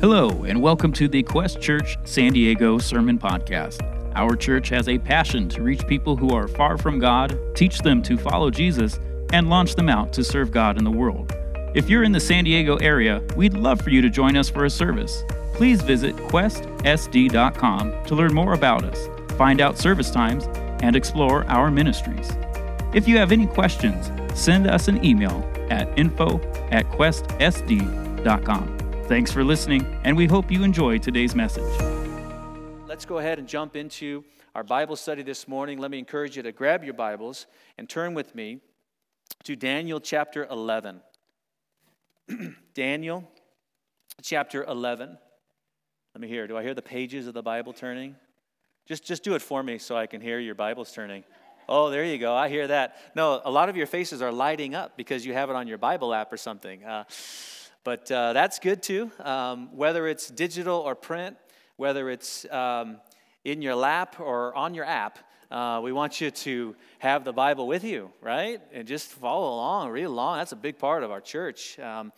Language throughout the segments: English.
Hello, and welcome to the Quest Church San Diego Sermon Podcast. Our church has a passion to reach people who are far from God, teach them to follow Jesus, and launch them out to serve God in the world. If you're in the San Diego area, we'd love for you to join us for a service. Please visit questsd.com to learn more about us, find out service times, and explore our ministries. If you have any questions, send us an email at info at questsd.com. Thanks for listening, and we hope you enjoy today's message. Let's go ahead and jump into our Bible study this morning. Let me encourage you to grab your Bibles and turn with me to Daniel chapter 11. Daniel chapter 11. Let me hear. Do I hear the pages of the Bible turning? Just, just do it for me so I can hear your Bibles turning. Oh, there you go. I hear that. No, a lot of your faces are lighting up because you have it on your Bible app or something. Uh, but uh, that's good too. Um, whether it's digital or print, whether it's um, in your lap or on your app, uh, we want you to have the Bible with you, right? And just follow along, read along. That's a big part of our church. Um,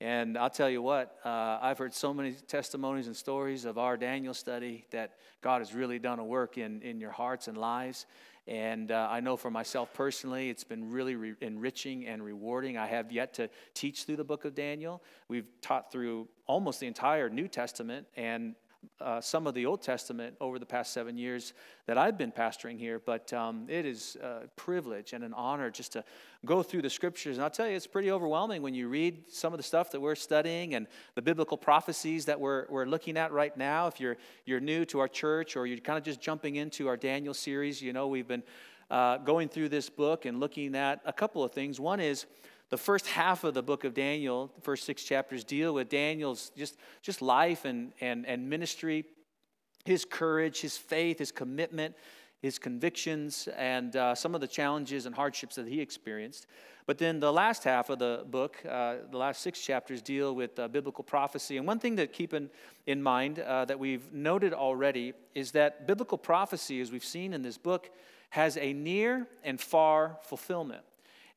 and I'll tell you what, uh, I've heard so many testimonies and stories of our Daniel study that God has really done a work in, in your hearts and lives. And uh, I know for myself personally, it's been really re- enriching and rewarding. I have yet to teach through the book of Daniel. We've taught through almost the entire New Testament, and uh, some of the Old Testament over the past seven years that I've been pastoring here, but um, it is a privilege and an honor just to go through the scriptures. And I'll tell you, it's pretty overwhelming when you read some of the stuff that we're studying and the biblical prophecies that we're, we're looking at right now. If you're, you're new to our church or you're kind of just jumping into our Daniel series, you know, we've been uh, going through this book and looking at a couple of things. One is, the first half of the book of Daniel, the first six chapters, deal with Daniel's just, just life and, and, and ministry, his courage, his faith, his commitment, his convictions, and uh, some of the challenges and hardships that he experienced. But then the last half of the book, uh, the last six chapters, deal with uh, biblical prophecy. And one thing to keep in, in mind uh, that we've noted already is that biblical prophecy, as we've seen in this book, has a near and far fulfillment.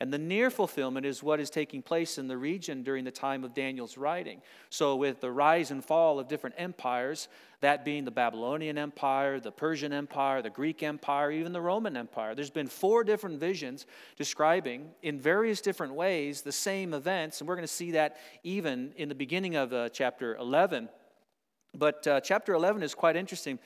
And the near fulfillment is what is taking place in the region during the time of Daniel's writing. So, with the rise and fall of different empires, that being the Babylonian Empire, the Persian Empire, the Greek Empire, even the Roman Empire, there's been four different visions describing in various different ways the same events. And we're going to see that even in the beginning of uh, chapter 11. But uh, chapter 11 is quite interesting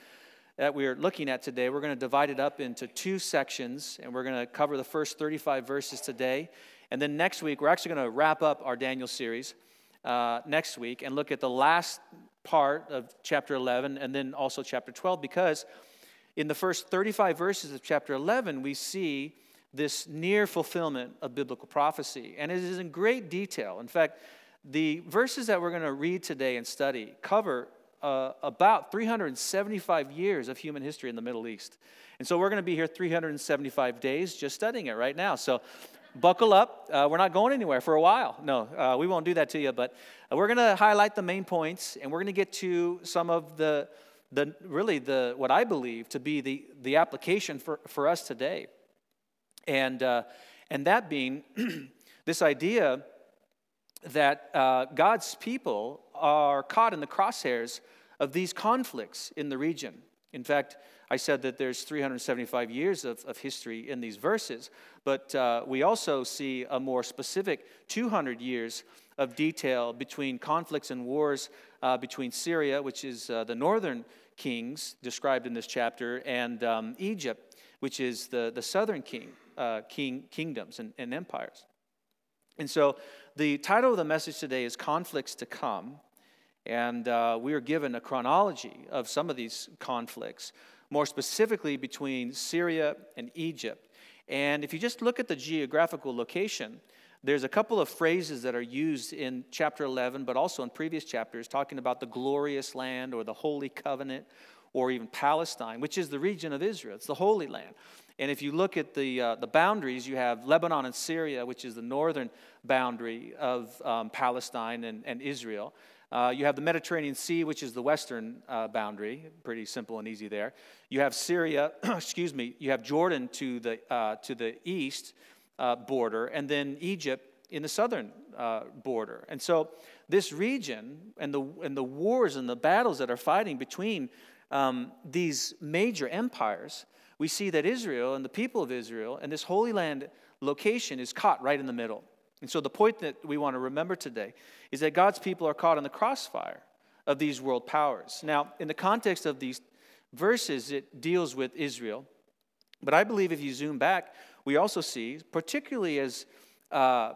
that we're looking at today, we're going to divide it up into two sections, and we're going to cover the first 35 verses today. And then next week, we're actually going to wrap up our Daniel series uh, next week and look at the last part of chapter 11 and then also chapter 12, because in the first 35 verses of chapter 11, we see this near fulfillment of biblical prophecy. And it is in great detail. In fact, the verses that we're going to read today and study cover uh, about 375 years of human history in the Middle East. And so we're going to be here 375 days just studying it right now. So buckle up. Uh, we're not going anywhere for a while. No, uh, we won't do that to you, but we're going to highlight the main points and we're going to get to some of the, the really the what I believe to be the, the application for, for us today. And, uh, and that being this idea that uh, God's people are caught in the crosshairs of these conflicts in the region. In fact, I said that there's 375 years of, of history in these verses, but uh, we also see a more specific 200 years of detail between conflicts and wars uh, between Syria, which is uh, the northern kings described in this chapter, and um, Egypt, which is the, the southern king, uh, king kingdoms and, and empires. And so the title of the message today is Conflicts to Come. And uh, we are given a chronology of some of these conflicts, more specifically between Syria and Egypt. And if you just look at the geographical location, there's a couple of phrases that are used in chapter 11, but also in previous chapters, talking about the glorious land or the holy covenant or even Palestine, which is the region of Israel. It's the Holy Land. And if you look at the, uh, the boundaries, you have Lebanon and Syria, which is the northern boundary of um, Palestine and, and Israel. Uh, you have the Mediterranean Sea, which is the western uh, boundary, pretty simple and easy there. You have Syria, excuse me, you have Jordan to the, uh, to the east uh, border, and then Egypt in the southern uh, border. And so this region and the, and the wars and the battles that are fighting between um, these major empires, we see that Israel and the people of Israel and this Holy Land location is caught right in the middle. And so, the point that we want to remember today is that God's people are caught in the crossfire of these world powers. Now, in the context of these verses, it deals with Israel. But I believe if you zoom back, we also see, particularly as uh,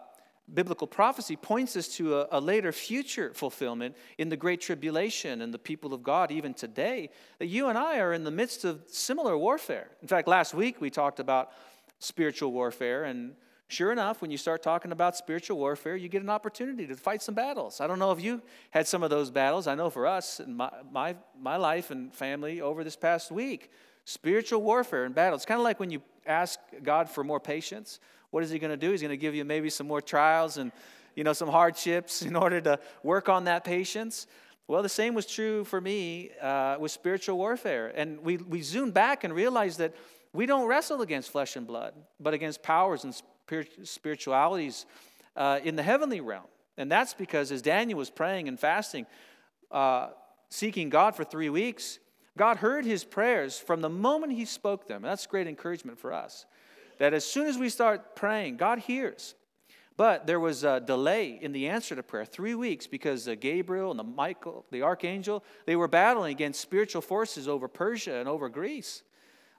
biblical prophecy points us to a, a, later future fulfillment in the Great Tribulation and the people of God, even today, that you and I are in the midst of similar warfare. In fact, last week we talked about spiritual warfare, and sure enough, when you start talking about spiritual warfare, you get an opportunity to fight some battles. I don't know if you had some of those battles. I know for us, in my, my, my life and family over this past week, spiritual warfare and battles. It's kind of like when you ask God for more patience what is he going to do? He's going to give you maybe some more trials and you know some hardships in order to work on that patience. Well, the same was true for me uh, with spiritual warfare. And we, we zoom back and realize that we don't wrestle against flesh and blood, but against powers and spiritualities uh, in the heavenly realm. And that's because as Daniel was praying and fasting, uh, seeking God for three weeks, God heard his prayers from the moment he spoke them. And that's great encouragement for us that as soon as we start praying, God hears. But there was a delay in the answer to prayer, three weeks, because Gabriel and the Michael, the archangel, they were battling against spiritual forces over Persia and over Greece.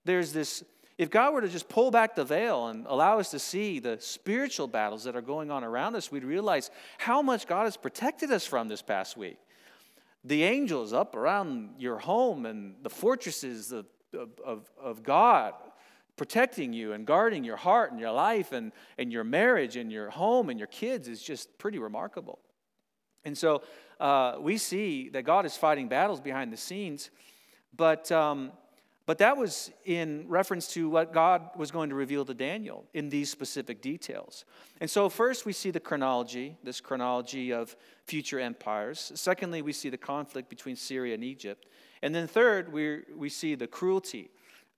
There's this, if God were to just pull back the veil and allow us to see the spiritual battles that are going on around us, we'd realize how much God has protected us from this past week. The angels up around your home and the fortresses of, of, of God protecting you and guarding your heart and your life and, and your marriage and your home and your kids is just pretty remarkable. And so uh, we see that God is fighting battles behind the scenes, but, um, but that was in reference to what God was going to reveal to Daniel in these specific details. And so, first, we see the chronology, this chronology of future empires. Secondly, we see the conflict between Syria and Egypt. And then, third, we, we see the cruelty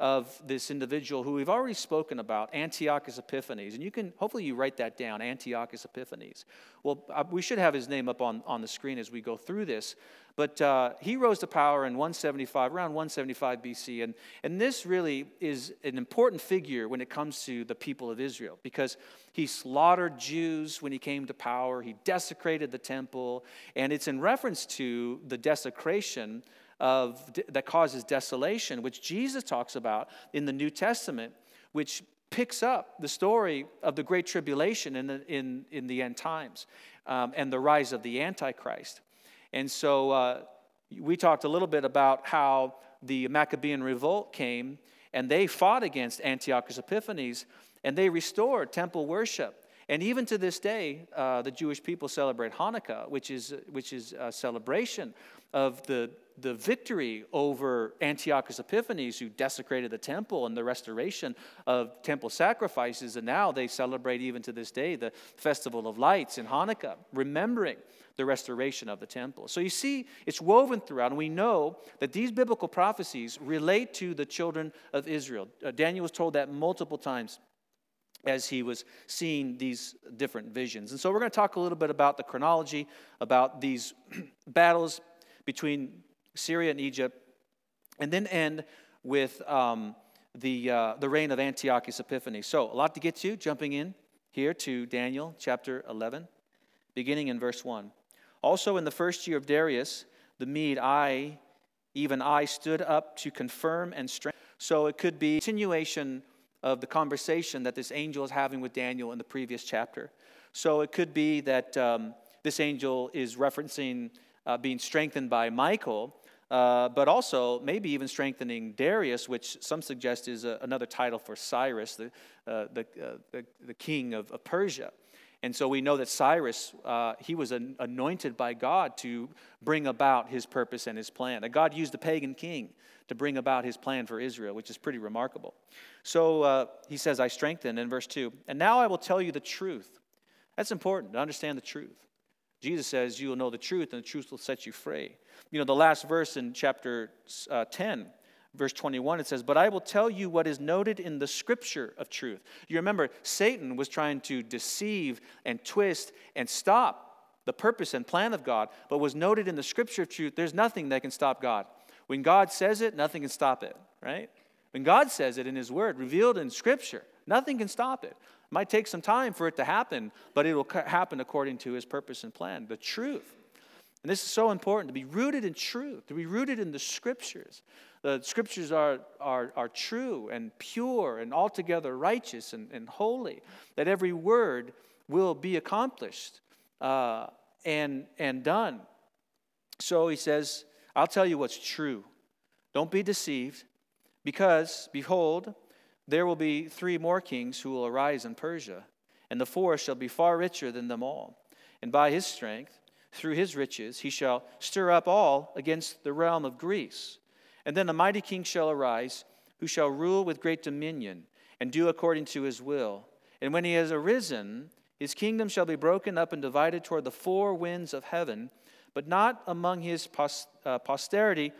of this individual who we've already spoken about, Antiochus Epiphanes. And you can, hopefully, you write that down, Antiochus Epiphanes. Well, we should have his name up on, on the screen as we go through this. But uh, he rose to power in 175, around 175 BC. And, and this really is an important figure when it comes to the people of Israel because he slaughtered Jews when he came to power, he desecrated the temple, and it's in reference to the desecration of, that causes desolation, which Jesus talks about in the New Testament, which picks up the story of the Great Tribulation in the, in, in the end times um, and the rise of the Antichrist. And so uh, we talked a little bit about how the Maccabean revolt came and they fought against Antiochus Epiphanes and they restored temple worship. And even to this day, uh, the Jewish people celebrate Hanukkah, which is, which is a celebration of the the victory over Antiochus Epiphanes, who desecrated the temple and the restoration of temple sacrifices. And now they celebrate, even to this day, the Festival of Lights in Hanukkah, remembering the restoration of the temple. So you see, it's woven throughout, and we know that these biblical prophecies relate to the children of Israel. Uh, Daniel was told that multiple times as he was seeing these different visions. And so we're going to talk a little bit about the chronology, about these battles between Syria and Egypt, and then end with um, the, uh, the reign of Antiochus Epiphanes. So, a lot to get to, jumping in here to Daniel chapter 11, beginning in verse 1. Also, in the first year of Darius, the Mede, I, even I, stood up to confirm and strengthen. So, it could be continuation of the conversation that this angel is having with Daniel in the previous chapter. So, it could be that um, this angel is referencing uh, being strengthened by Michael uh, but also maybe even strengthening Darius, which some suggest is a, another title for Cyrus, the, uh, the, uh, the, the, king of, of, Persia. And so we know that Cyrus, uh, he was an, anointed by God to bring about his purpose and his plan. That God used the pagan king to bring about his plan for Israel, which is pretty remarkable. So uh, he says, I strengthen in verse 2. And now I will tell you the truth. That's important to understand the truth. Jesus says, You will know the truth, and the truth will set you free. You know, the last verse in chapter uh, 10, verse 21, it says, But I will tell you what is noted in the scripture of truth. You remember, Satan was trying to deceive and twist and stop the purpose and plan of God, but was noted in the scripture of truth, there's nothing that can stop God. When God says it, nothing can stop it, right? When God says it in His Word, revealed in Scripture, nothing can stop it. It might take some time for it to happen, but it will happen according to His purpose and plan, the truth. And this is so important to be rooted in truth, to be rooted in the Scriptures. The Scriptures are, are, are true and pure and altogether righteous and, and holy, that every word will be accomplished uh, and, and done. So he says, I'll tell you what's true. Don't be deceived, because, behold, there will be three more kings who will arise in Persia, and the fourth shall be far richer than them all. And by his strength, through his riches, he shall stir up all against the realm of Greece. And then a mighty king shall arise, who shall rule with great dominion, and do according to his will. And when he has arisen, his kingdom shall be broken up and divided toward the four winds of heaven, but not among his uh, posterity,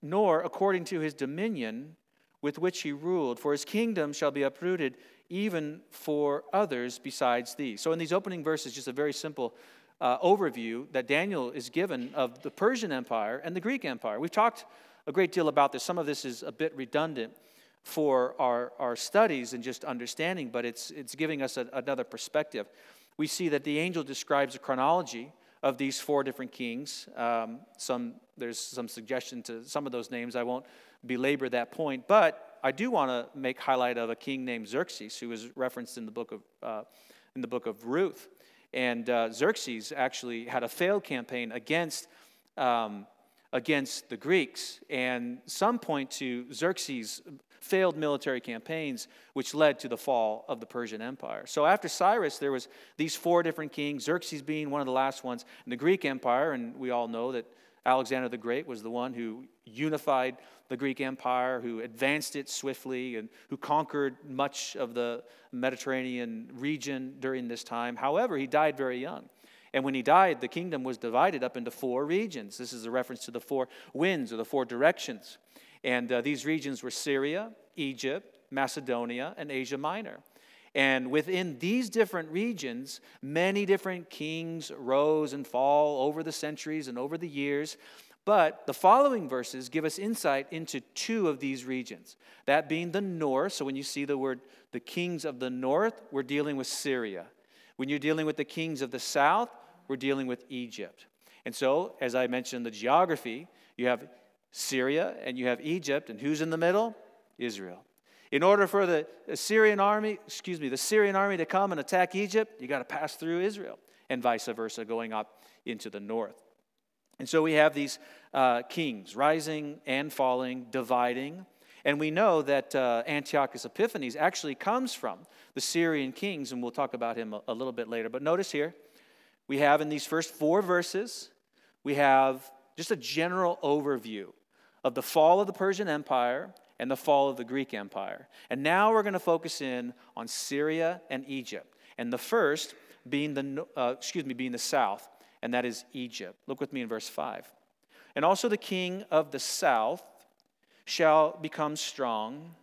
nor according to his dominion with which he ruled. For his kingdom shall be uprooted even for others besides these. So, in these opening verses, just a very simple uh, overview that Daniel is given of the Persian Empire and the Greek Empire. We've talked a great deal about this. Some of this is a bit redundant for our, our studies and just understanding, but it's, it's giving us a, another perspective. We see that the angel describes a chronology of these four different kings. Um, some, there's some suggestion to some of those names. I won't belabor that point, but I do want to make highlight of a king named Xerxes, who is referenced in the book of, uh, in the book of Ruth. And uh, Xerxes actually had a failed campaign against um, against the Greeks. And some point to Xerxes' failed military campaigns, which led to the fall of the Persian Empire. So after Cyrus, there was these four different kings, Xerxes being one of the last ones, in the Greek Empire, and we all know that Alexander the Great was the one who unified the Greek Empire, who advanced it swiftly, and who conquered much of the Mediterranean region during this time. However, he died very young. And when he died, the kingdom was divided up into four regions. This is a reference to the four winds or the four directions. And uh, these regions were Syria, Egypt, Macedonia, and Asia Minor. And within these different regions, many different kings rose and fall over the centuries and over the years. But the following verses give us insight into two of these regions. That being the north. So when you see the word the kings of the north, we're dealing with Syria. When you're dealing with the kings of the south, we're dealing with Egypt. And so, as I mentioned, the geography, you have Syria and you have Egypt, and who's in the middle? Israel. In order for the Syrian army, excuse me, the Syrian army to come and attack Egypt, you got to pass through Israel, and vice versa, going up into the north. And so we have these uh, kings rising and falling, dividing. And we know that uh, Antiochus Epiphanes actually comes from the Syrian kings, and we'll talk about him a, a little bit later. But notice here, we have in these first four verses, we have just a general overview of the fall of the Persian Empire and the fall of the Greek Empire. And now we're going to focus in on Syria and Egypt. And the first being the, uh, excuse me, being the south, and that is Egypt. Look with me in verse 5. And also the king of the south shall become strong,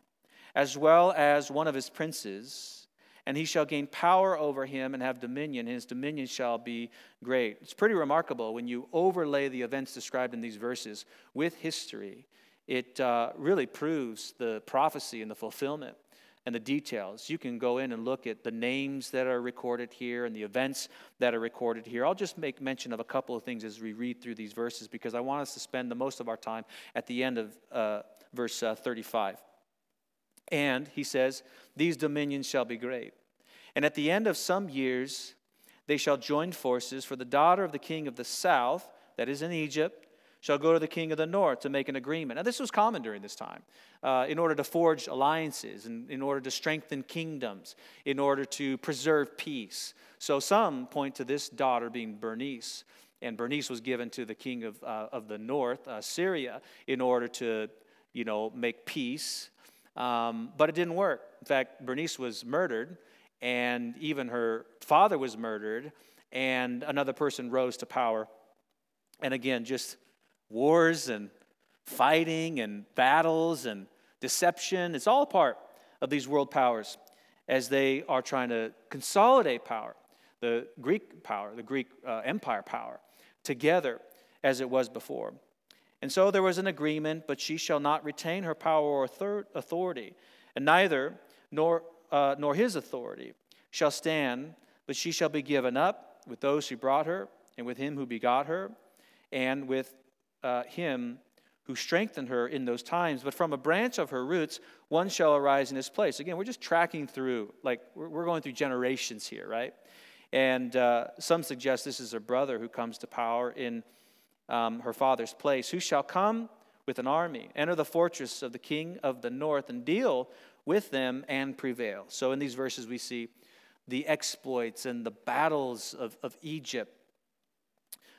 as well as one of his princes and he shall gain power over him and have dominion, and his dominion shall be great. It's pretty remarkable when you overlay the events described in these verses with history. It uh, really proves the prophecy and the fulfillment and the details. You can go in and look at the names that are recorded here and the events that are recorded here. I'll just make mention of a couple of things as we read through these verses because I want us to spend the most of our time at the end of uh, verse uh, 35. And he says, These dominions shall be great. And at the end of some years, they shall join forces, for the daughter of the king of the south, that is in Egypt, shall go to the king of the north to make an agreement. Now, this was common during this time uh, in order to forge alliances, and in order to strengthen kingdoms, in order to preserve peace. So, some point to this daughter being Bernice. And Bernice was given to the king of, uh, of the north, uh, Syria, in order to, you know, make peace. Um, but it didn't work. In fact, Bernice was murdered and even her father was murdered, and another person rose to power. And again, just wars and fighting and battles and deception. It's all part of these world powers as they are trying to consolidate power. the Greek power, the Greek uh, empire power, together as it was before. And so there was an agreement, but she shall not retain her power or authority, and neither nor, uh, nor his authority shall stand, but she shall be given up with those who brought her, and with him who begot her, and with uh, him who strengthened her in those times. But from a branch of her roots, one shall arise in his place. Again, we're just tracking through, like, we're going through generations here, right? And uh, some suggest this is a brother who comes to power in um, her father's place, who shall come with an army, enter the fortress of the king of the north, and deal with them and prevail. So in these verses, we see the exploits and the battles of, of Egypt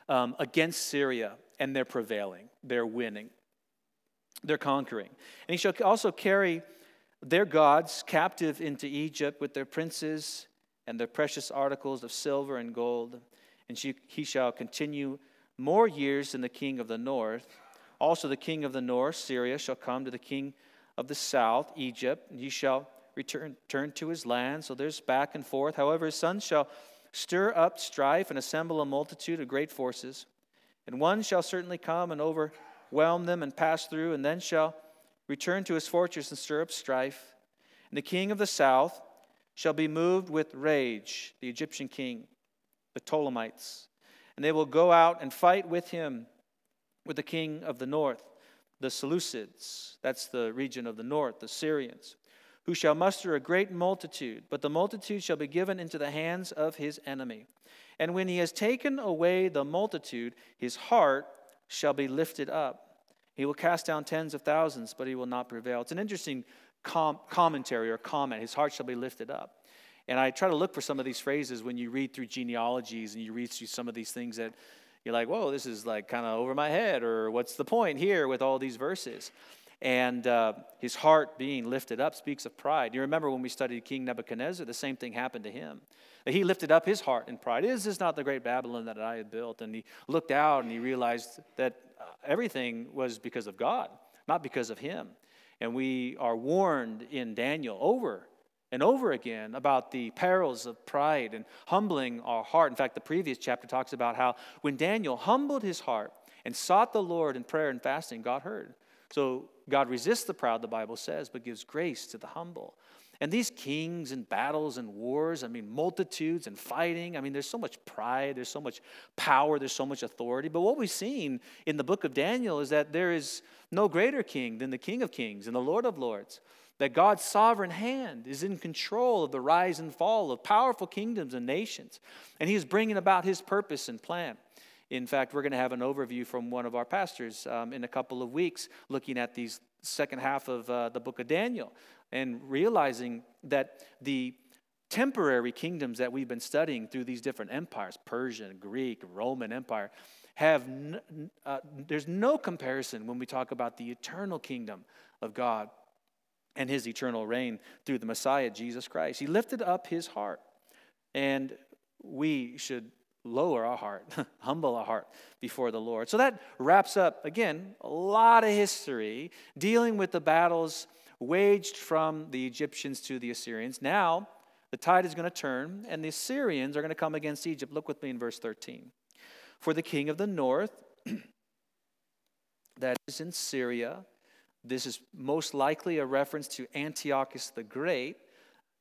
um, against Syria, and they're prevailing, they're winning, they're conquering. And he shall also carry their gods captive into Egypt with their princes and their precious articles of silver and gold. And she, he shall continue more years than the king of the north. Also, the king of the north, Syria, shall come to the king of the south, Egypt, and he shall return, turn to his land. So there's back and forth. However, his sons shall stir up strife and assemble a multitude of great forces. And one shall certainly come and overwhelm them and pass through, and then shall return to his fortress and stir up strife. And the king of the south shall be moved with rage, the Egyptian king, the Ptolemites and they will go out and fight with him, with the king of the north, the Seleucids, that's the region of the north, the Syrians, who shall muster a great multitude, but the multitude shall be given into the hands of his enemy. And when he has taken away the multitude, his heart shall be lifted up. He will cast down tens of thousands, but he will not prevail. It's an interesting com- commentary or comment. His heart shall be lifted up. And I try to look for some of these phrases when you read through genealogies and you read through some of these things that you're like, whoa, this is like kind of over my head, or what's the point here with all these verses? And uh, his heart being lifted up speaks of pride. You remember when we studied King Nebuchadnezzar, the same thing happened to him. He lifted up his heart in pride. Is this not the great Babylon that I had built? And he looked out and he realized that uh, everything was because of God, not because of him. And we are warned in Daniel over and over again about the perils of pride and humbling our heart. In fact, the previous chapter talks about how when Daniel humbled his heart and sought the Lord in prayer and fasting, God heard. So God resists the proud, the Bible says, but gives grace to the humble. And these kings and battles and wars, I mean, multitudes and fighting, I mean, there's so much pride, there's so much power, there's so much authority. But what we've seen in the book of Daniel is that there is no greater king than the King of Kings and the Lord of Lords that God's sovereign hand is in control of the rise and fall of powerful kingdoms and nations, and He is bringing about His purpose and plan. In fact, we're going to have an overview from one of our pastors um, in a couple of weeks looking at these second half of uh, the book of Daniel and realizing that the temporary kingdoms that we've been studying through these different empires Persian, Greek, Roman Empire have n- uh, there's no comparison when we talk about the eternal kingdom of God and his eternal reign through the Messiah, Jesus Christ. He lifted up his heart, and we should lower our heart, humble our heart before the Lord. So that wraps up, again, a lot of history dealing with the battles waged from the Egyptians to the Assyrians. Now, the tide is going to turn, and the Assyrians are going to come against Egypt. Look with me in verse 13. For the king of the north, that is in Syria, this is most likely a reference to Antiochus the Great.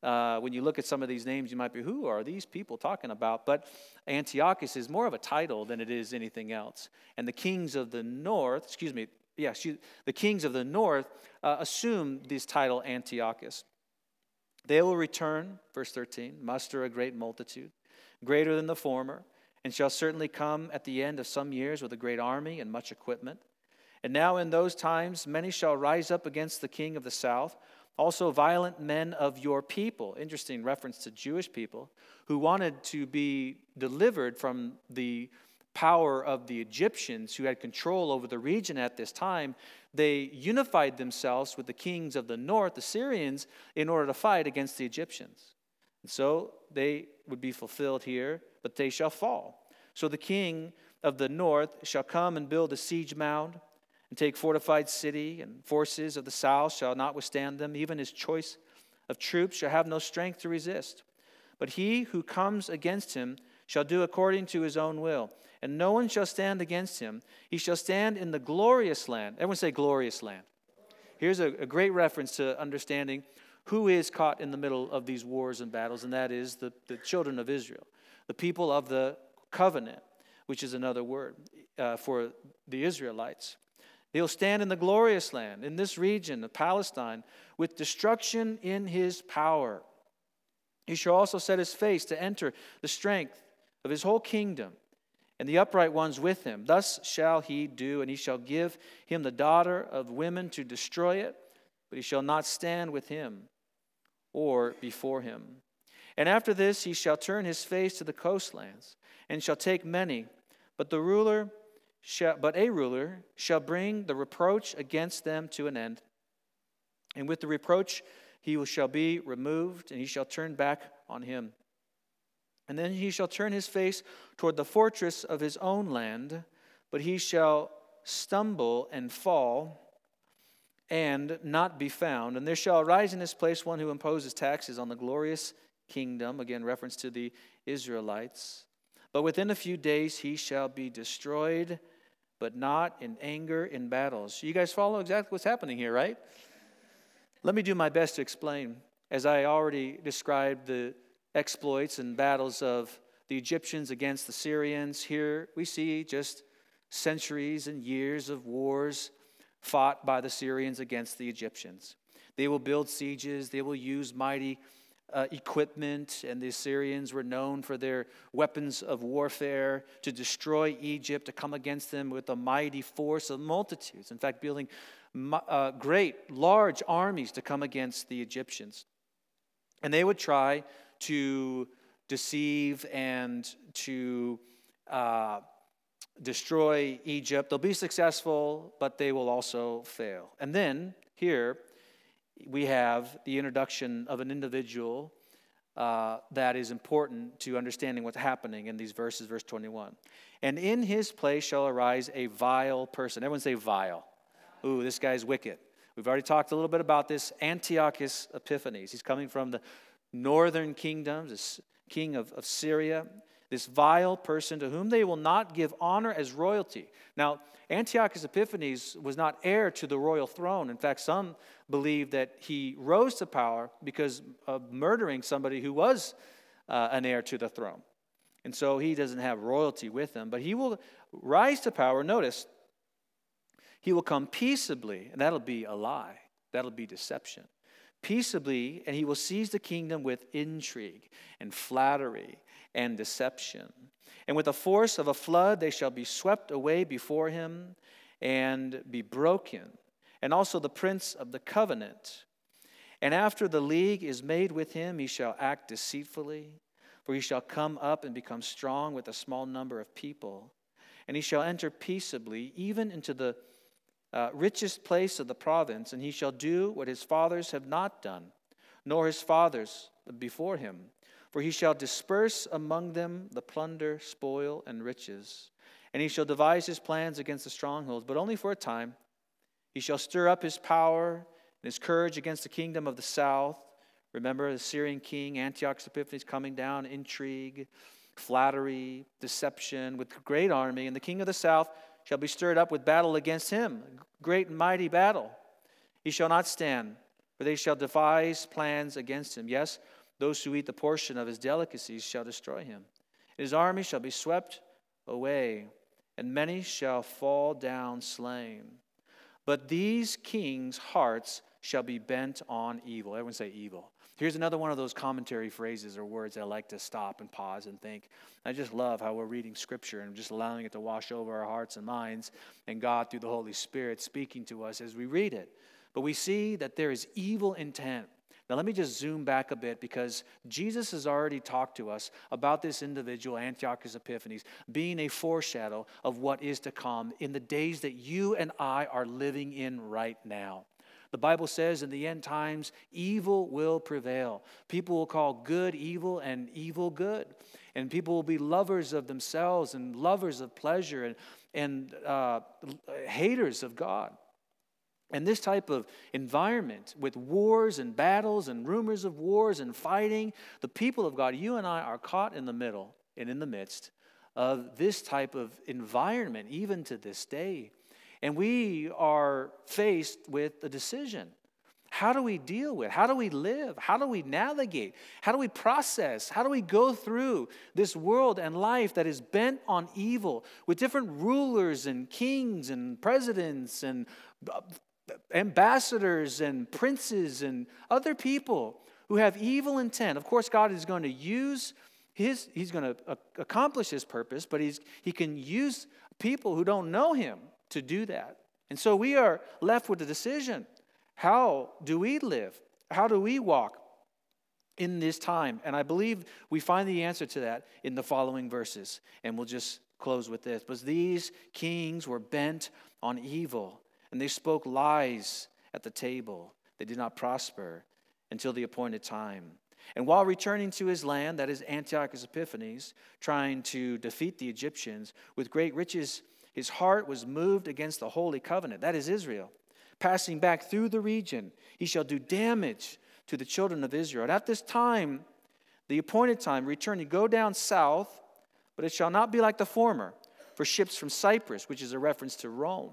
Uh, when you look at some of these names, you might be, who are these people talking about? But Antiochus is more of a title than it is anything else. And the kings of the north, excuse me, yeah, excuse, the kings of the north uh, assume this title Antiochus. They will return, verse 13, muster a great multitude, greater than the former, and shall certainly come at the end of some years with a great army and much equipment. And now in those times, many shall rise up against the king of the south, also violent men of your people. Interesting reference to Jewish people who wanted to be delivered from the power of the Egyptians who had control over the region at this time. They unified themselves with the kings of the north, the Syrians, in order to fight against the Egyptians. And so they would be fulfilled here, but they shall fall. So the king of the north shall come and build a siege mound and take fortified city, and forces of the south shall not withstand them. Even his choice of troops shall have no strength to resist. But he who comes against him shall do according to his own will, and no one shall stand against him. He shall stand in the glorious land. Everyone say, glorious land. Here's a, a great reference to understanding who is caught in the middle of these wars and battles, and that is the, the children of Israel, the people of the covenant, which is another word uh, for the Israelites. He'll stand in the glorious land, in this region of Palestine, with destruction in his power. He shall also set his face to enter the strength of his whole kingdom, and the upright ones with him. Thus shall he do, and he shall give him the daughter of women to destroy it, but he shall not stand with him or before him. And after this he shall turn his face to the coastlands, and shall take many, but the ruler shall, but a ruler shall bring the reproach against them to an end. And with the reproach he shall be removed, and he shall turn back on him. And then he shall turn his face toward the fortress of his own land, but he shall stumble and fall and not be found. And there shall arise in his place one who imposes taxes on the glorious kingdom, again, reference to the Israelites. But within a few days he shall be destroyed, but not in anger in battles. You guys follow exactly what's happening here, right? Let me do my best to explain. As I already described the exploits and battles of the Egyptians against the Syrians, here we see just centuries and years of wars fought by the Syrians against the Egyptians. They will build sieges, they will use mighty uh, equipment, and the Assyrians were known for their weapons of warfare to destroy Egypt, to come against them with a mighty force of multitudes. In fact, building uh, great, large armies to come against the Egyptians. And they would try to deceive and to uh, destroy Egypt. They'll be successful, but they will also fail. And then here, we have the introduction of an individual uh, that is important to understanding what's happening in these verses, verse 21. And in his place shall arise a vile person. Everyone say vile. Ooh, this guy's wicked. We've already talked a little bit about this. Antiochus Epiphanes. He's coming from the northern kingdoms, king of, of Syria this vile person to whom they will not give honor as royalty. Now, Antiochus Epiphanes was not heir to the royal throne. In fact, some believe that he rose to power because of murdering somebody who was uh, an heir to the throne. And so he doesn't have royalty with him, but he will rise to power. Notice, he will come peaceably, and that'll be a lie, that'll be deception peaceably, and he will seize the kingdom with intrigue and flattery and deception. And with the force of a flood, they shall be swept away before him and be broken, and also the prince of the covenant. And after the league is made with him, he shall act deceitfully, for he shall come up and become strong with a small number of people. And he shall enter peaceably, even into the uh, richest place of the province, and he shall do what his fathers have not done, nor his fathers before him. For he shall disperse among them the plunder, spoil, and riches. And he shall devise his plans against the strongholds, but only for a time. He shall stir up his power and his courage against the kingdom of the south. Remember the Syrian king Antiochus Epiphanes coming down, intrigue, flattery, deception with great army. And the king of the south shall be stirred up with battle against him, great and mighty battle. He shall not stand, for they shall devise plans against him. Yes, those who eat the portion of his delicacies shall destroy him. His army shall be swept away, and many shall fall down slain. But these kings' hearts shall be bent on evil. Everyone say evil. Here's another one of those commentary phrases or words that I like to stop and pause and think. I just love how we're reading Scripture and just allowing it to wash over our hearts and minds, and God, through the Holy Spirit, speaking to us as we read it. But we see that there is evil intent. Now, let me just zoom back a bit because Jesus has already talked to us about this individual, Antiochus Epiphanes, being a foreshadow of what is to come in the days that you and I are living in right now. The Bible says in the end times, evil will prevail. People will call good evil and evil good. And people will be lovers of themselves and lovers of pleasure and, and uh, haters of God. And this type of environment with wars and battles and rumors of wars and fighting, the people of God, you and I are caught in the middle and in the midst of this type of environment, even to this day. And we are faced with a decision. How do we deal with? How do we live? How do we navigate? How do we process? How do we go through this world and life that is bent on evil with different rulers and kings and presidents and ambassadors and princes and other people who have evil intent? Of course, God is going to use his, he's going to accomplish his purpose, but he's, he can use people who don't know him to do that. And so we are left with a decision. How do we live? How do we walk in this time? And I believe we find the answer to that in the following verses. And we'll just close with this. But these kings were bent on evil, and they spoke lies at the table. They did not prosper until the appointed time. And while returning to his land, that is Antiochus Epiphanes, trying to defeat the Egyptians with great riches his heart was moved against the holy covenant, that is Israel. Passing back through the region, he shall do damage to the children of Israel. And at this time, the appointed time, return, go down south, but it shall not be like the former, for ships from Cyprus, which is a reference to Rome.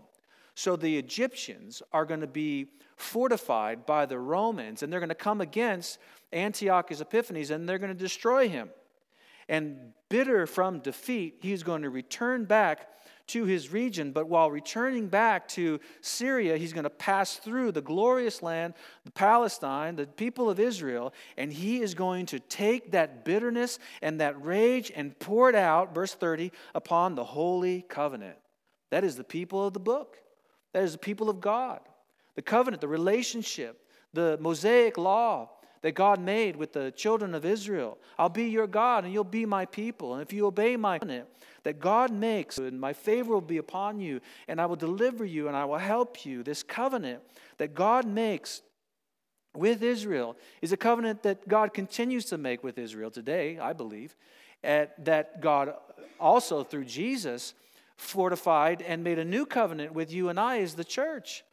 So the Egyptians are going to be fortified by the Romans, and they're going to come against Antiochus Epiphanes, and they're going to destroy him. And bitter from defeat, he's going to return back to his region, but while returning back to Syria, he's going to pass through the glorious land, the Palestine, the people of Israel, and he is going to take that bitterness and that rage and pour it out, verse 30, upon the holy covenant. That is the people of the book. That is the people of God. The covenant, the relationship, the Mosaic law, that God made with the children of Israel. I'll be your God and you'll be my people. And if you obey my covenant that God makes, and my favor will be upon you, and I will deliver you and I will help you. This covenant that God makes with Israel is a covenant that God continues to make with Israel today, I believe, that God also through Jesus fortified and made a new covenant with you and I as the church.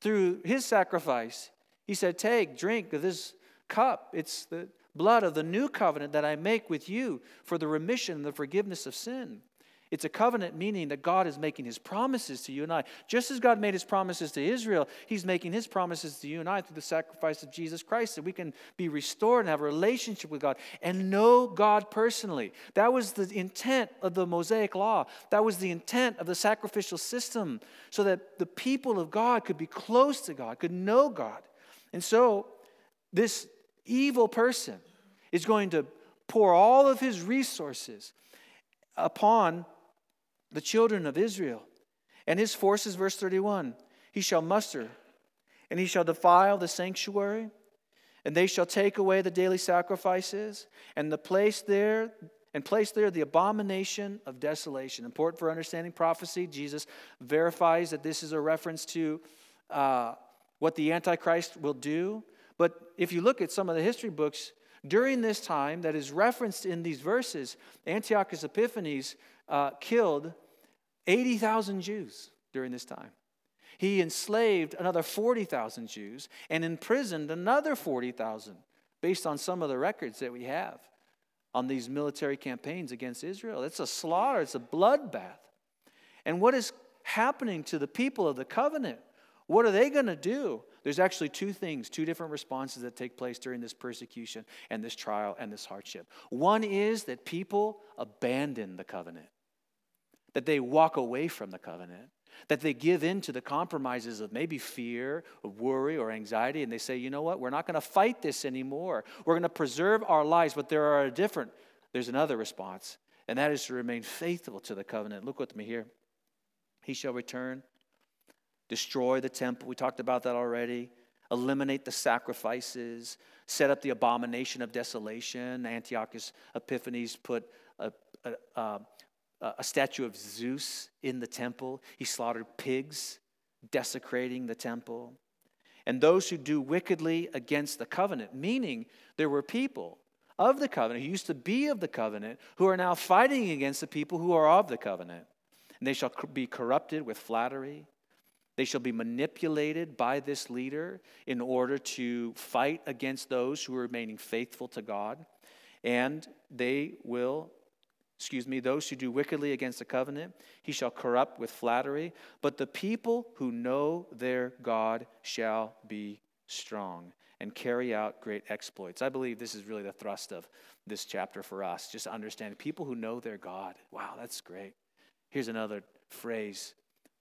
Through his sacrifice, he said, Take, drink of this cup. It's the blood of the new covenant that I make with you for the remission and the forgiveness of sin. It's a covenant meaning that God is making his promises to you and I. Just as God made his promises to Israel, he's making his promises to you and I through the sacrifice of Jesus Christ that we can be restored and have a relationship with God and know God personally. That was the intent of the Mosaic law. That was the intent of the sacrificial system so that the people of God could be close to God, could know God. And so this evil person is going to pour all of his resources upon the children of Israel. And his forces, verse 31 he shall muster, and he shall defile the sanctuary, and they shall take away the daily sacrifices, and the place there and place there the abomination of desolation. Important for understanding prophecy. Jesus verifies that this is a reference to uh, what the Antichrist will do. But if you look at some of the history books, during this time that is referenced in these verses, Antiochus Epiphanes uh, killed 80,000 Jews during this time. He enslaved another 40,000 Jews and imprisoned another 40,000 based on some of the records that we have on these military campaigns against Israel. It's a slaughter, it's a bloodbath. And what is happening to the people of the covenant? What are they going to do? There's actually two things, two different responses that take place during this persecution and this trial and this hardship. One is that people abandon the covenant, that they walk away from the covenant, that they give in to the compromises of maybe fear, or worry, or anxiety, and they say, you know what, we're not going to fight this anymore. We're going to preserve our lives, but there are a different, there's another response, and that is to remain faithful to the covenant. Look with me here. He shall return destroy the temple. We talked about that already. Eliminate the sacrifices, set up the abomination of desolation. Antiochus Epiphanes put a, a, a, a statue of Zeus in the temple. He slaughtered pigs, desecrating the temple. And those who do wickedly against the covenant, meaning there were people of the covenant who used to be of the covenant who are now fighting against the people who are of the covenant. And they shall be corrupted with flattery They shall be manipulated by this leader in order to fight against those who are remaining faithful to God. And they will, excuse me, those who do wickedly against the covenant, he shall corrupt with flattery. But the people who know their God shall be strong and carry out great exploits. I believe this is really the thrust of this chapter for us, just understand people who know their God. Wow, that's great. Here's another phrase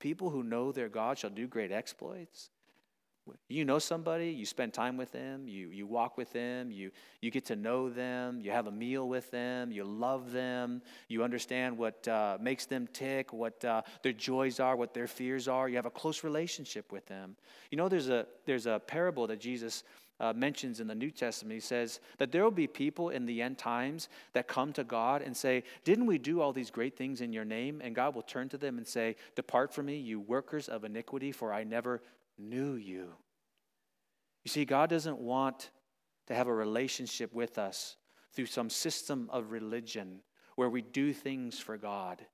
People who know their God shall do great exploits. You know somebody, you spend time with them, you, you walk with them, you, you get to know them, you have a meal with them, you love them, you understand what uh, makes them tick, what uh, their joys are, what their fears are. You have a close relationship with them. You know, there's a, there's a parable that Jesus uh, mentions in the New Testament. He says that there will be people in the end times that come to God and say, Didn't we do all these great things in your name? And God will turn to them and say, Depart from me, you workers of iniquity, for I never knew you. You see, God doesn't want to have a relationship with us through some system of religion where we do things for God.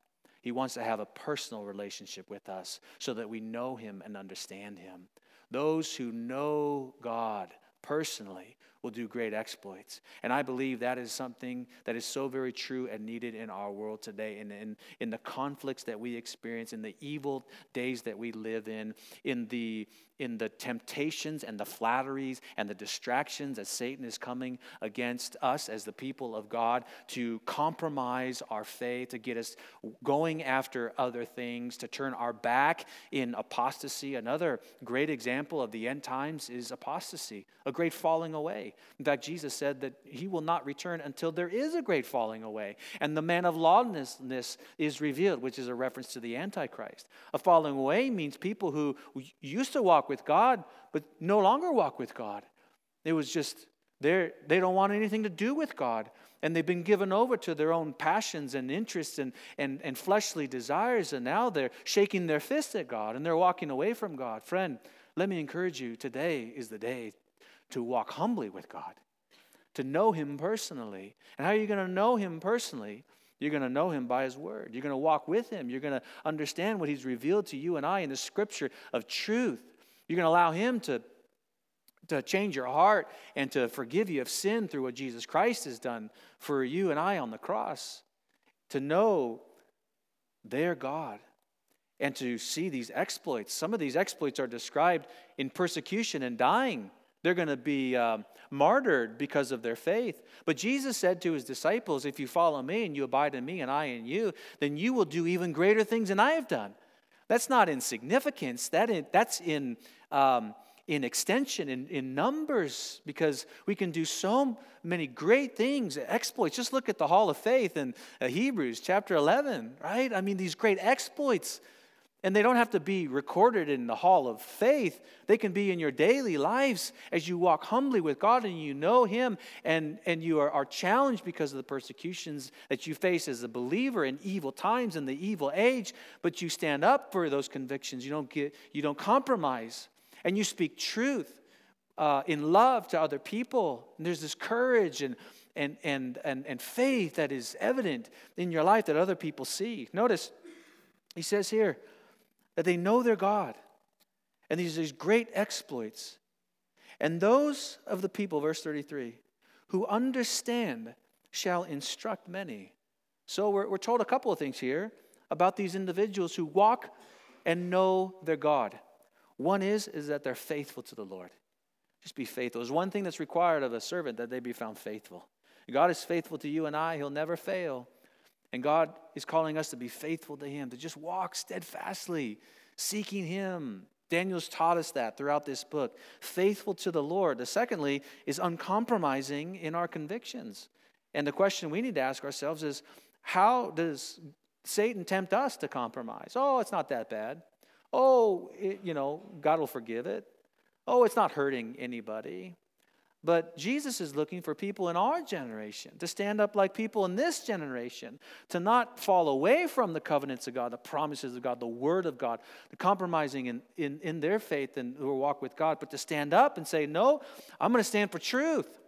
He wants to have a personal relationship with us so that we know Him and understand Him. Those who know God personally will do great exploits. And I believe that is something that is so very true and needed in our world today, in, in, in the conflicts that we experience, in the evil days that we live in, in the in the temptations and the flatteries and the distractions that Satan is coming against us as the people of God to compromise our faith, to get us going after other things, to turn our back in apostasy. Another great example of the end times is apostasy, a great falling away. In fact, Jesus said that he will not return until there is a great falling away and the man of lawlessness is revealed, which is a reference to the Antichrist. A falling away means people who used to walk with God, but no longer walk with God. It was just they they don't want anything to do with God. And they've been given over to their own passions and interests and, and, and fleshly desires. And now they're shaking their fists at God and they're walking away from God. Friend, let me encourage you today is the day to walk humbly with God, to know Him personally. And how are you going to know Him personally? You're going to know him by his word. You're going to walk with him. You're going to understand what he's revealed to you and I in the scripture of truth. You're going to allow Him to, to change your heart and to forgive you of sin through what Jesus Christ has done for you and I on the cross. To know their God and to see these exploits. Some of these exploits are described in persecution and dying. They're going to be um, martyred because of their faith. But Jesus said to his disciples, If you follow me and you abide in me and I in you, then you will do even greater things than I have done. That's not in significance, that that's in um, in extension, in, in numbers, because we can do so many great things, exploits. Just look at the Hall of Faith in uh, Hebrews chapter 11, right? I mean, these great exploits. And they don't have to be recorded in the hall of faith. They can be in your daily lives as you walk humbly with God and you know Him and, and you are, are challenged because of the persecutions that you face as a believer in evil times in the evil age. But you stand up for those convictions. You don't, get, you don't compromise and you speak truth uh, in love to other people. And there's this courage and, and, and, and, and faith that is evident in your life that other people see. Notice, he says here that they know their God. And these these great exploits. And those of the people, verse 33, who understand shall instruct many. So we're, we're told a couple of things here about these individuals who walk and know their God. One is is that they're faithful to the Lord. Just be faithful. There's one thing that's required of a servant that they be found faithful. God is faithful to you and I, He'll never fail. And God is calling us to be faithful to Him, to just walk steadfastly, seeking Him. Daniel's taught us that throughout this book. Faithful to the Lord. The secondly is uncompromising in our convictions. And the question we need to ask ourselves is how does Satan tempt us to compromise? Oh, it's not that bad. Oh, it, you know, God will forgive it. Oh, it's not hurting anybody. But Jesus is looking for people in our generation to stand up like people in this generation, to not fall away from the covenants of God, the promises of God, the word of God, the compromising in, in, in their faith and who walk with God, but to stand up and say, No, I'm going to stand for truth.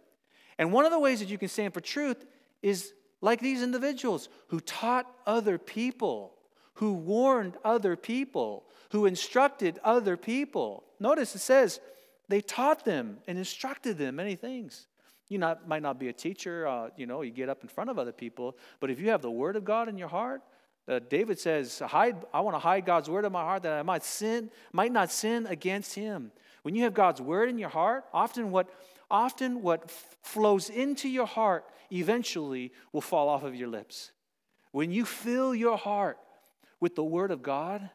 And one of the ways that you can stand for truth is like these individuals who taught other people who warned other people, who instructed other people. Notice it says they taught them and instructed them many things. You not, might not be a teacher, uh, you know, you get up in front of other people, but if you have the Word of God in your heart, uh, David says, hide, I want to hide God's Word in my heart that I might sin, might not sin against Him. When you have God's Word in your heart, often what, often what f- flows into your heart eventually will fall off of your lips. When you fill your heart with the Word of God,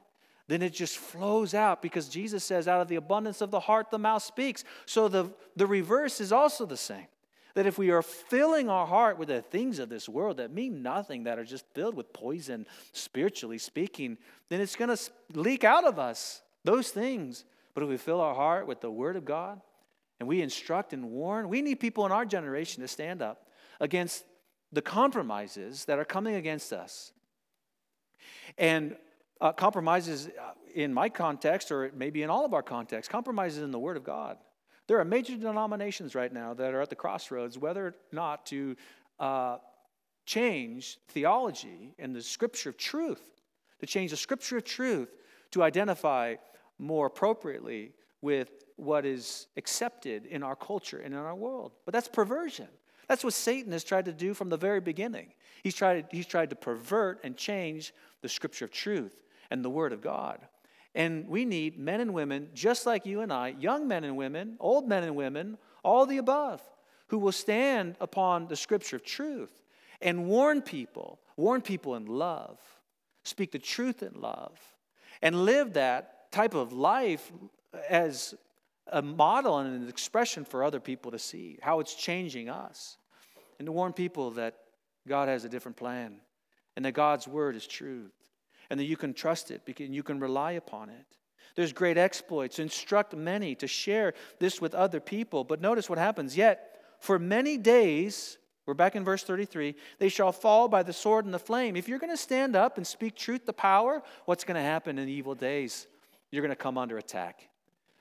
then it just flows out because Jesus says, out of the abundance of the heart, the mouth speaks. So the, the reverse is also the same. That if we are filling our heart with the things of this world that mean nothing, that are just filled with poison, spiritually speaking, then it's going to leak out of us, those things. But if we fill our heart with the Word of God and we instruct and warn, we need people in our generation to stand up against the compromises that are coming against us. And uh, compromises uh, in my context, or maybe in all of our contexts, compromises in the Word of God. There are major denominations right now that are at the crossroads whether or not to uh, change theology and the scripture of truth, to change the scripture of truth to identify more appropriately with what is accepted in our culture and in our world. But that's perversion. That's what Satan has tried to do from the very beginning. He's tried, he's tried to pervert and change the scripture of truth and the Word of God. And we need men and women just like you and I, young men and women, old men and women, all the above, who will stand upon the scripture of truth and warn people, warn people in love, speak the truth in love, and live that type of life as a model and an expression for other people to see how it's changing us, and to warn people that God has a different plan and that God's word is truth and that you can trust it and you can rely upon it. There's great exploits. Instruct many to share this with other people. But notice what happens. Yet, for many days, we're back in verse 33, they shall fall by the sword and the flame. If you're going to stand up and speak truth to power, what's going to happen in evil days? You're going to come under attack.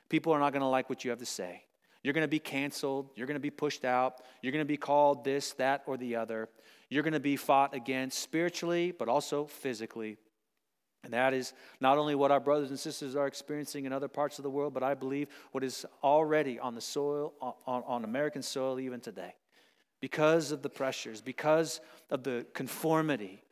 People are not going to like what you have to say. You're going to be canceled. You're going to be pushed out. You're going to be called this, that, or the other. You're going to be fought against spiritually, but also physically. And that is not only what our brothers and sisters are experiencing in other parts of the world, but I believe what is already on the soil, on, on American soil even today. Because of the pressures, because of the conformity,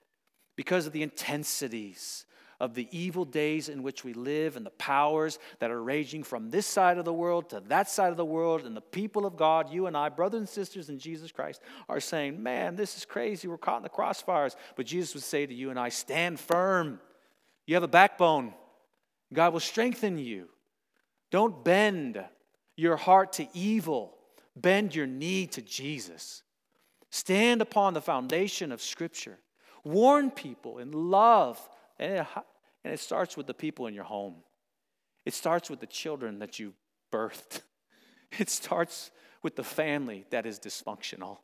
because of the intensities of the evil days in which we live and the powers that are raging from this side of the world to that side of the world, and the people of God, you and I, brothers and sisters in Jesus Christ, are saying, Man, this is crazy. We're caught in the crossfires. But Jesus would say to you and I, Stand firm you have a backbone. God will strengthen you. Don't bend your heart to evil, bend your knee to Jesus. Stand upon the foundation of Scripture. Warn people in love. Eh, and it, starts with the people in your home, it starts with the children that you birthed, it starts with the family that is dysfunctional.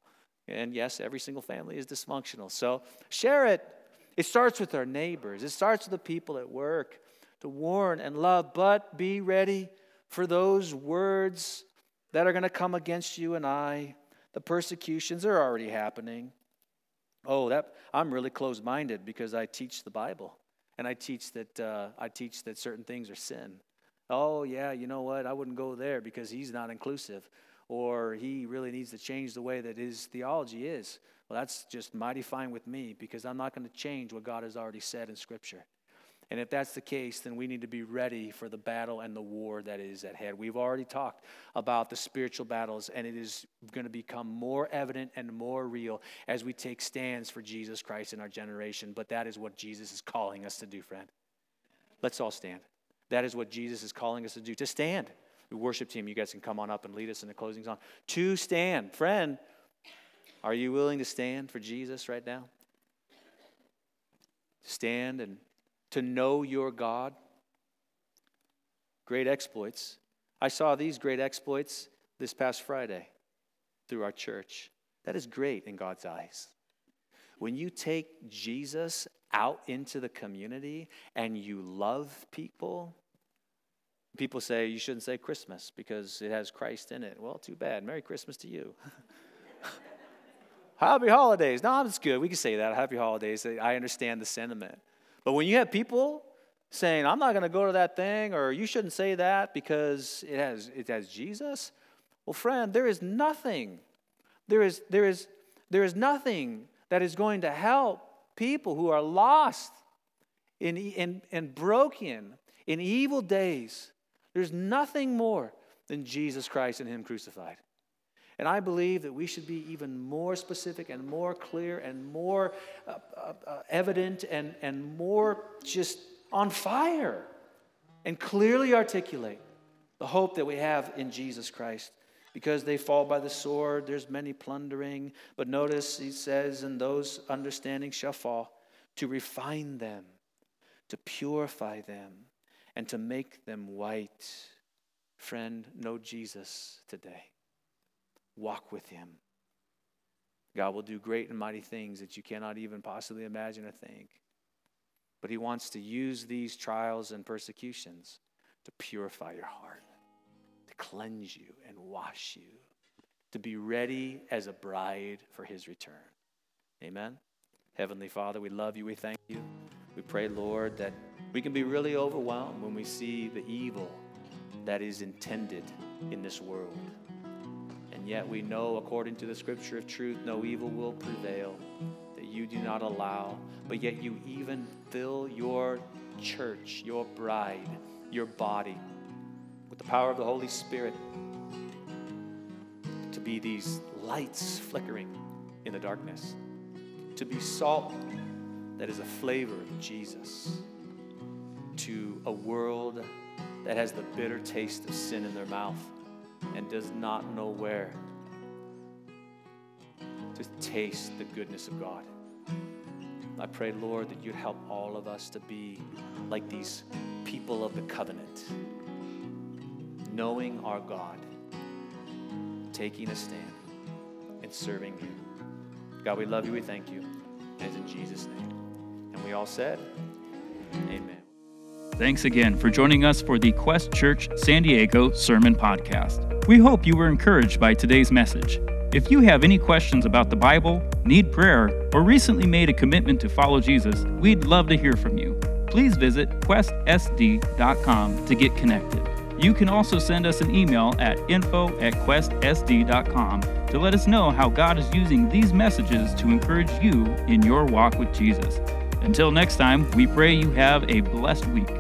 And yes, every single family is dysfunctional. So share it it starts with our neighbors, it starts with the people at work to warn and love, but be ready for those words that are going to come against you and I. The persecutions are already happening. Oh, that I'm really closed-minded because I teach the Bible, and I teach that uh, I teach that certain things are sin. Oh, yeah, you know what? I wouldn't go there because he's not inclusive, or he really needs to change the way that his theology is. Well, that's just mighty fine with me because I'm not going to change what God has already said in Scripture. And if that's the case, then we need to be ready for the battle and the war that is at hand. We've already talked about the spiritual battles, and it is going to become more evident and more real as we take stands for Jesus Christ in our generation. But that is what Jesus is calling us to do, friend. Let's all stand. That is what Jesus is calling us to do to stand. The worship team, you guys can come on up and lead us in the closing song. To stand. Friend, are you willing to stand for Jesus right now? Stand and to know your God? Great exploits. I saw these great exploits this past Friday through our church. That is great in God's eyes. When you take Jesus out into the community and you love people, people say you shouldn't say Christmas because it has Christ in it. Well, too bad. Merry Christmas to you. Happy holidays. No, it's good. We can say that. Happy holidays. I understand the sentiment. But when you have people saying, I'm not going to go to that thing, or you shouldn't say that because it has, it has Jesus, well, friend, there is nothing, there is, there, is, there is nothing that is going to help people who are lost in, in, and broken in evil days. There's nothing more than Jesus Christ and Him crucified. And I believe that we should be even more specific and more clear and more uh, uh, uh, evident and, and more just on fire and clearly articulate the hope that we have in Jesus Christ. Because they fall by the sword, there's many plundering. But notice he says, and those understanding shall fall to refine them, to purify them, and to make them white. Friend, know Jesus today. Walk with him. God will do great and mighty things that you cannot even possibly imagine or think. But he wants to use these trials and persecutions to purify your heart, to cleanse you and wash you, to be ready as a bride for his return. Amen. Heavenly Father, we love you. We thank you. We pray, Lord, that we can be really overwhelmed when we see the evil that is intended in this world. Yet we know, according to the scripture of truth, no evil will prevail, that you do not allow, but yet you even fill your church, your bride, your body with the power of the Holy Spirit to be these lights flickering in the darkness, to be salt that is a flavor of Jesus to a world that has the bitter taste of sin in their mouth and does not know where to taste the goodness of God. I pray, Lord, that you'd help all of us to be like these people of the covenant, knowing our God, taking a stand, and serving you. God, we love you. We thank you. And it's in Jesus' name. And we all said, Amen. Thanks again for joining us for the Quest Church San Diego Sermon Podcast. We hope you were encouraged by today's message. If you have any questions about the Bible, need prayer, or recently made a commitment to follow Jesus, we'd love to hear from you. Please visit questsd.com to get connected. You can also send us an email at info at questsd.com to let us know how God is using these messages to encourage you in your walk with Jesus. Until next time, we pray you have a blessed week.